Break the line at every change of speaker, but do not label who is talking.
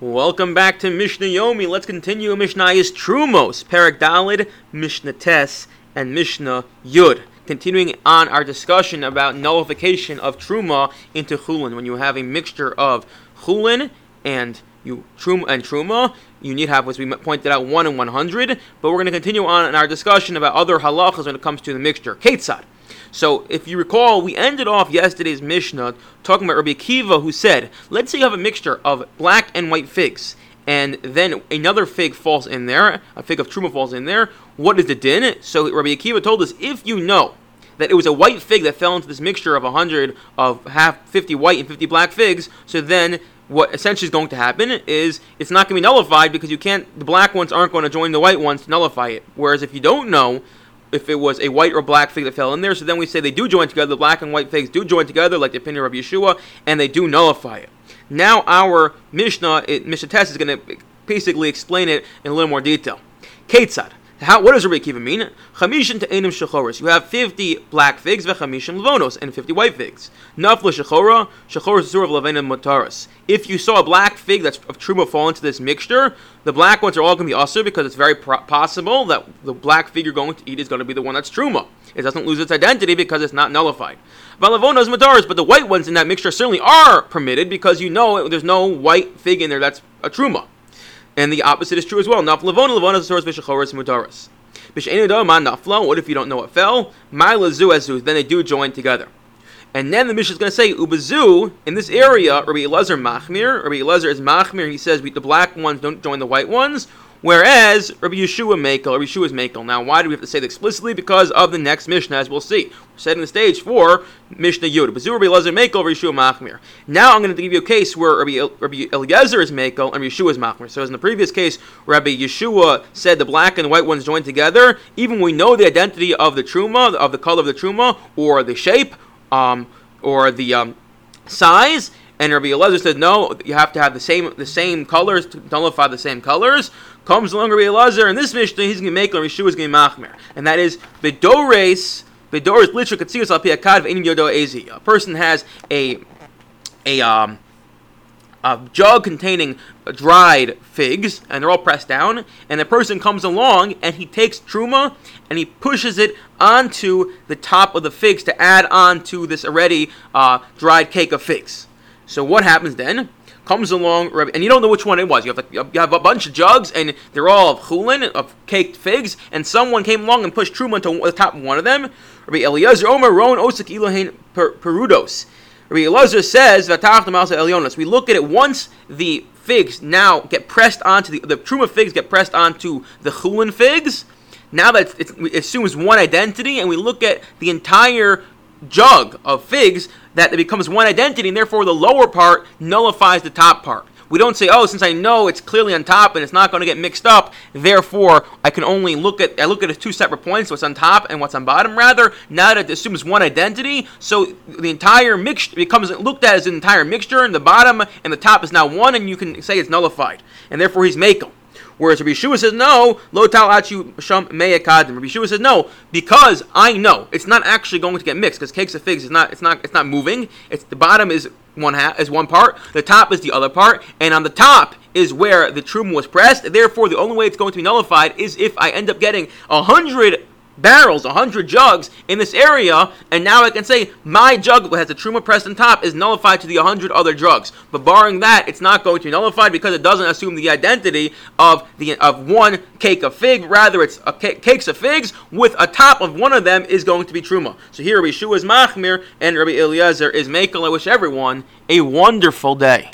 Welcome back to Mishnah Yomi. Let's continue Mishnah is Terumos, Perek Dalid, Mishnah Tes, and Mishnah Yud. Continuing on our discussion about nullification of Truma into Chulin. When you have a mixture of Chulin and you Truma and Truma, you need have, as we pointed out, 1 and 100. But we're going to continue on in our discussion about other halachas when it comes to the mixture. Ketzad. So, if you recall, we ended off yesterday's Mishnah talking about Rabbi Akiva, who said, let's say you have a mixture of black and white figs, and then another fig falls in there, a fig of truma falls in there. What is the din? So, Rabbi Akiva told us, if you know that it was a white fig that fell into this mixture of 100 of half 50 white and 50 black figs, so then what essentially is going to happen is it's not going to be nullified because you can't the black ones aren't going to join the white ones to nullify it. Whereas if you don't know if it was a white or black fig that fell in there. So then we say they do join together. The black and white figs do join together, like the opinion of Yeshua, and they do nullify it. Now our Mishnah, it, Mishnah Tes is going to basically explain it in a little more detail. Ketzad. How, what does Rabbi Akiva mean? Chamishin to enim shechoros. You have 50 black figs, v'chamishim levonos, and 50 white figs. Nafla shechora, shechora sur of levenim motaris. If you saw a black fig that's of truma fall into this mixture, the black ones are all going to be usher because it's very pro- possible that the black fig you're going to eat is going to be the one that's truma. It doesn't lose its identity because it's not nullified. Valavonos motaris, but the white ones in that mixture certainly are permitted because you know there's no white fig in there that's a truma. And the opposite is true as well. Nafla levona levona source vishachoris mutaris. Nafla. What if you don't know what fell? My lazu azu. Then they do join together. And then the Mishnah is going to say, Ubazu, in this area, Rabbi Elazar Machmir, Rabbi Elazar is Machmir, he says the black ones don't join the white ones, Whereas Rabbi Yeshua Makel, Rabbi Yeshua's Makel. Now, why do we have to say that explicitly? Because of the next Mishnah, as we'll see. We're setting the stage for Mishnah Yud. Bazu Rabbi Eliezer Makel, Rabbi Yeshua Machmir. Now, I'm going to give you a case where Rabbi, Rabbi Eliezer is Makel and Rabbi Yeshua is Machmir. So, as in the previous case, Rabbi Yeshua said the black and the white ones joined together. Even we know the identity of the truma, of the color of the truma, or the shape, um, or the um, size. And Rabbi Eliezer said, no, you have to have the same the same colors to nullify the same colors. Comes along Rabbi Elazar, and this Mishnah he's going to make, or Yeshua is going to machmer, and that is bedores. Bedores literally katzius al piakad v'enim yodo ezi. A person has a a um a jug containing dried figs, and they're all pressed down. And the person comes along and he takes truma and he pushes it onto the top of the figs to add on to this already uh, dried cake of figs. So what happens then? comes along, and you don't know which one it was. You have, you have a bunch of jugs, and they're all of chulin, of caked figs, and someone came along and pushed truma to the top of one of them. Rabbi Eliezer Omer Ron Osik Elohain Perudos. Rabbi Eliezer says, We look at it once the figs now get pressed onto the, the truma figs get pressed onto the chulin figs. Now that it assumes one identity, and we look at the entire jug of figs, that it becomes one identity, and therefore the lower part nullifies the top part. We don't say, oh, since I know it's clearly on top and it's not going to get mixed up, therefore I can only look at I look at it two separate points, what's on top and what's on bottom. Rather, now that it assumes one identity, so the entire mixture becomes looked at as an entire mixture, and the bottom and the top is now one, and you can say it's nullified, and therefore he's makel. Whereas Rabbi Yeshua says no, lo tal achu sham. Rabbi Yeshua says no because I know it's not actually going to get mixed because cakes of figs is not it's not it's not moving. It's the bottom is one half is one part, the top is the other part, and on the top is where the truma was pressed. Therefore, the only way it's going to be nullified is if I end up getting a hundred barrels, 100 jugs in this area, and now I can say my jug that has a truma pressed on top is nullified to the 100 other drugs. But barring that, it's not going to be nullified because it doesn't assume the identity of the of one cake of fig. Rather, it's cakes of figs with a top of one of them is going to be truma. So here, Rabbi Shua is machmir and Rabbi Eliezer is makel. I wish everyone a wonderful day.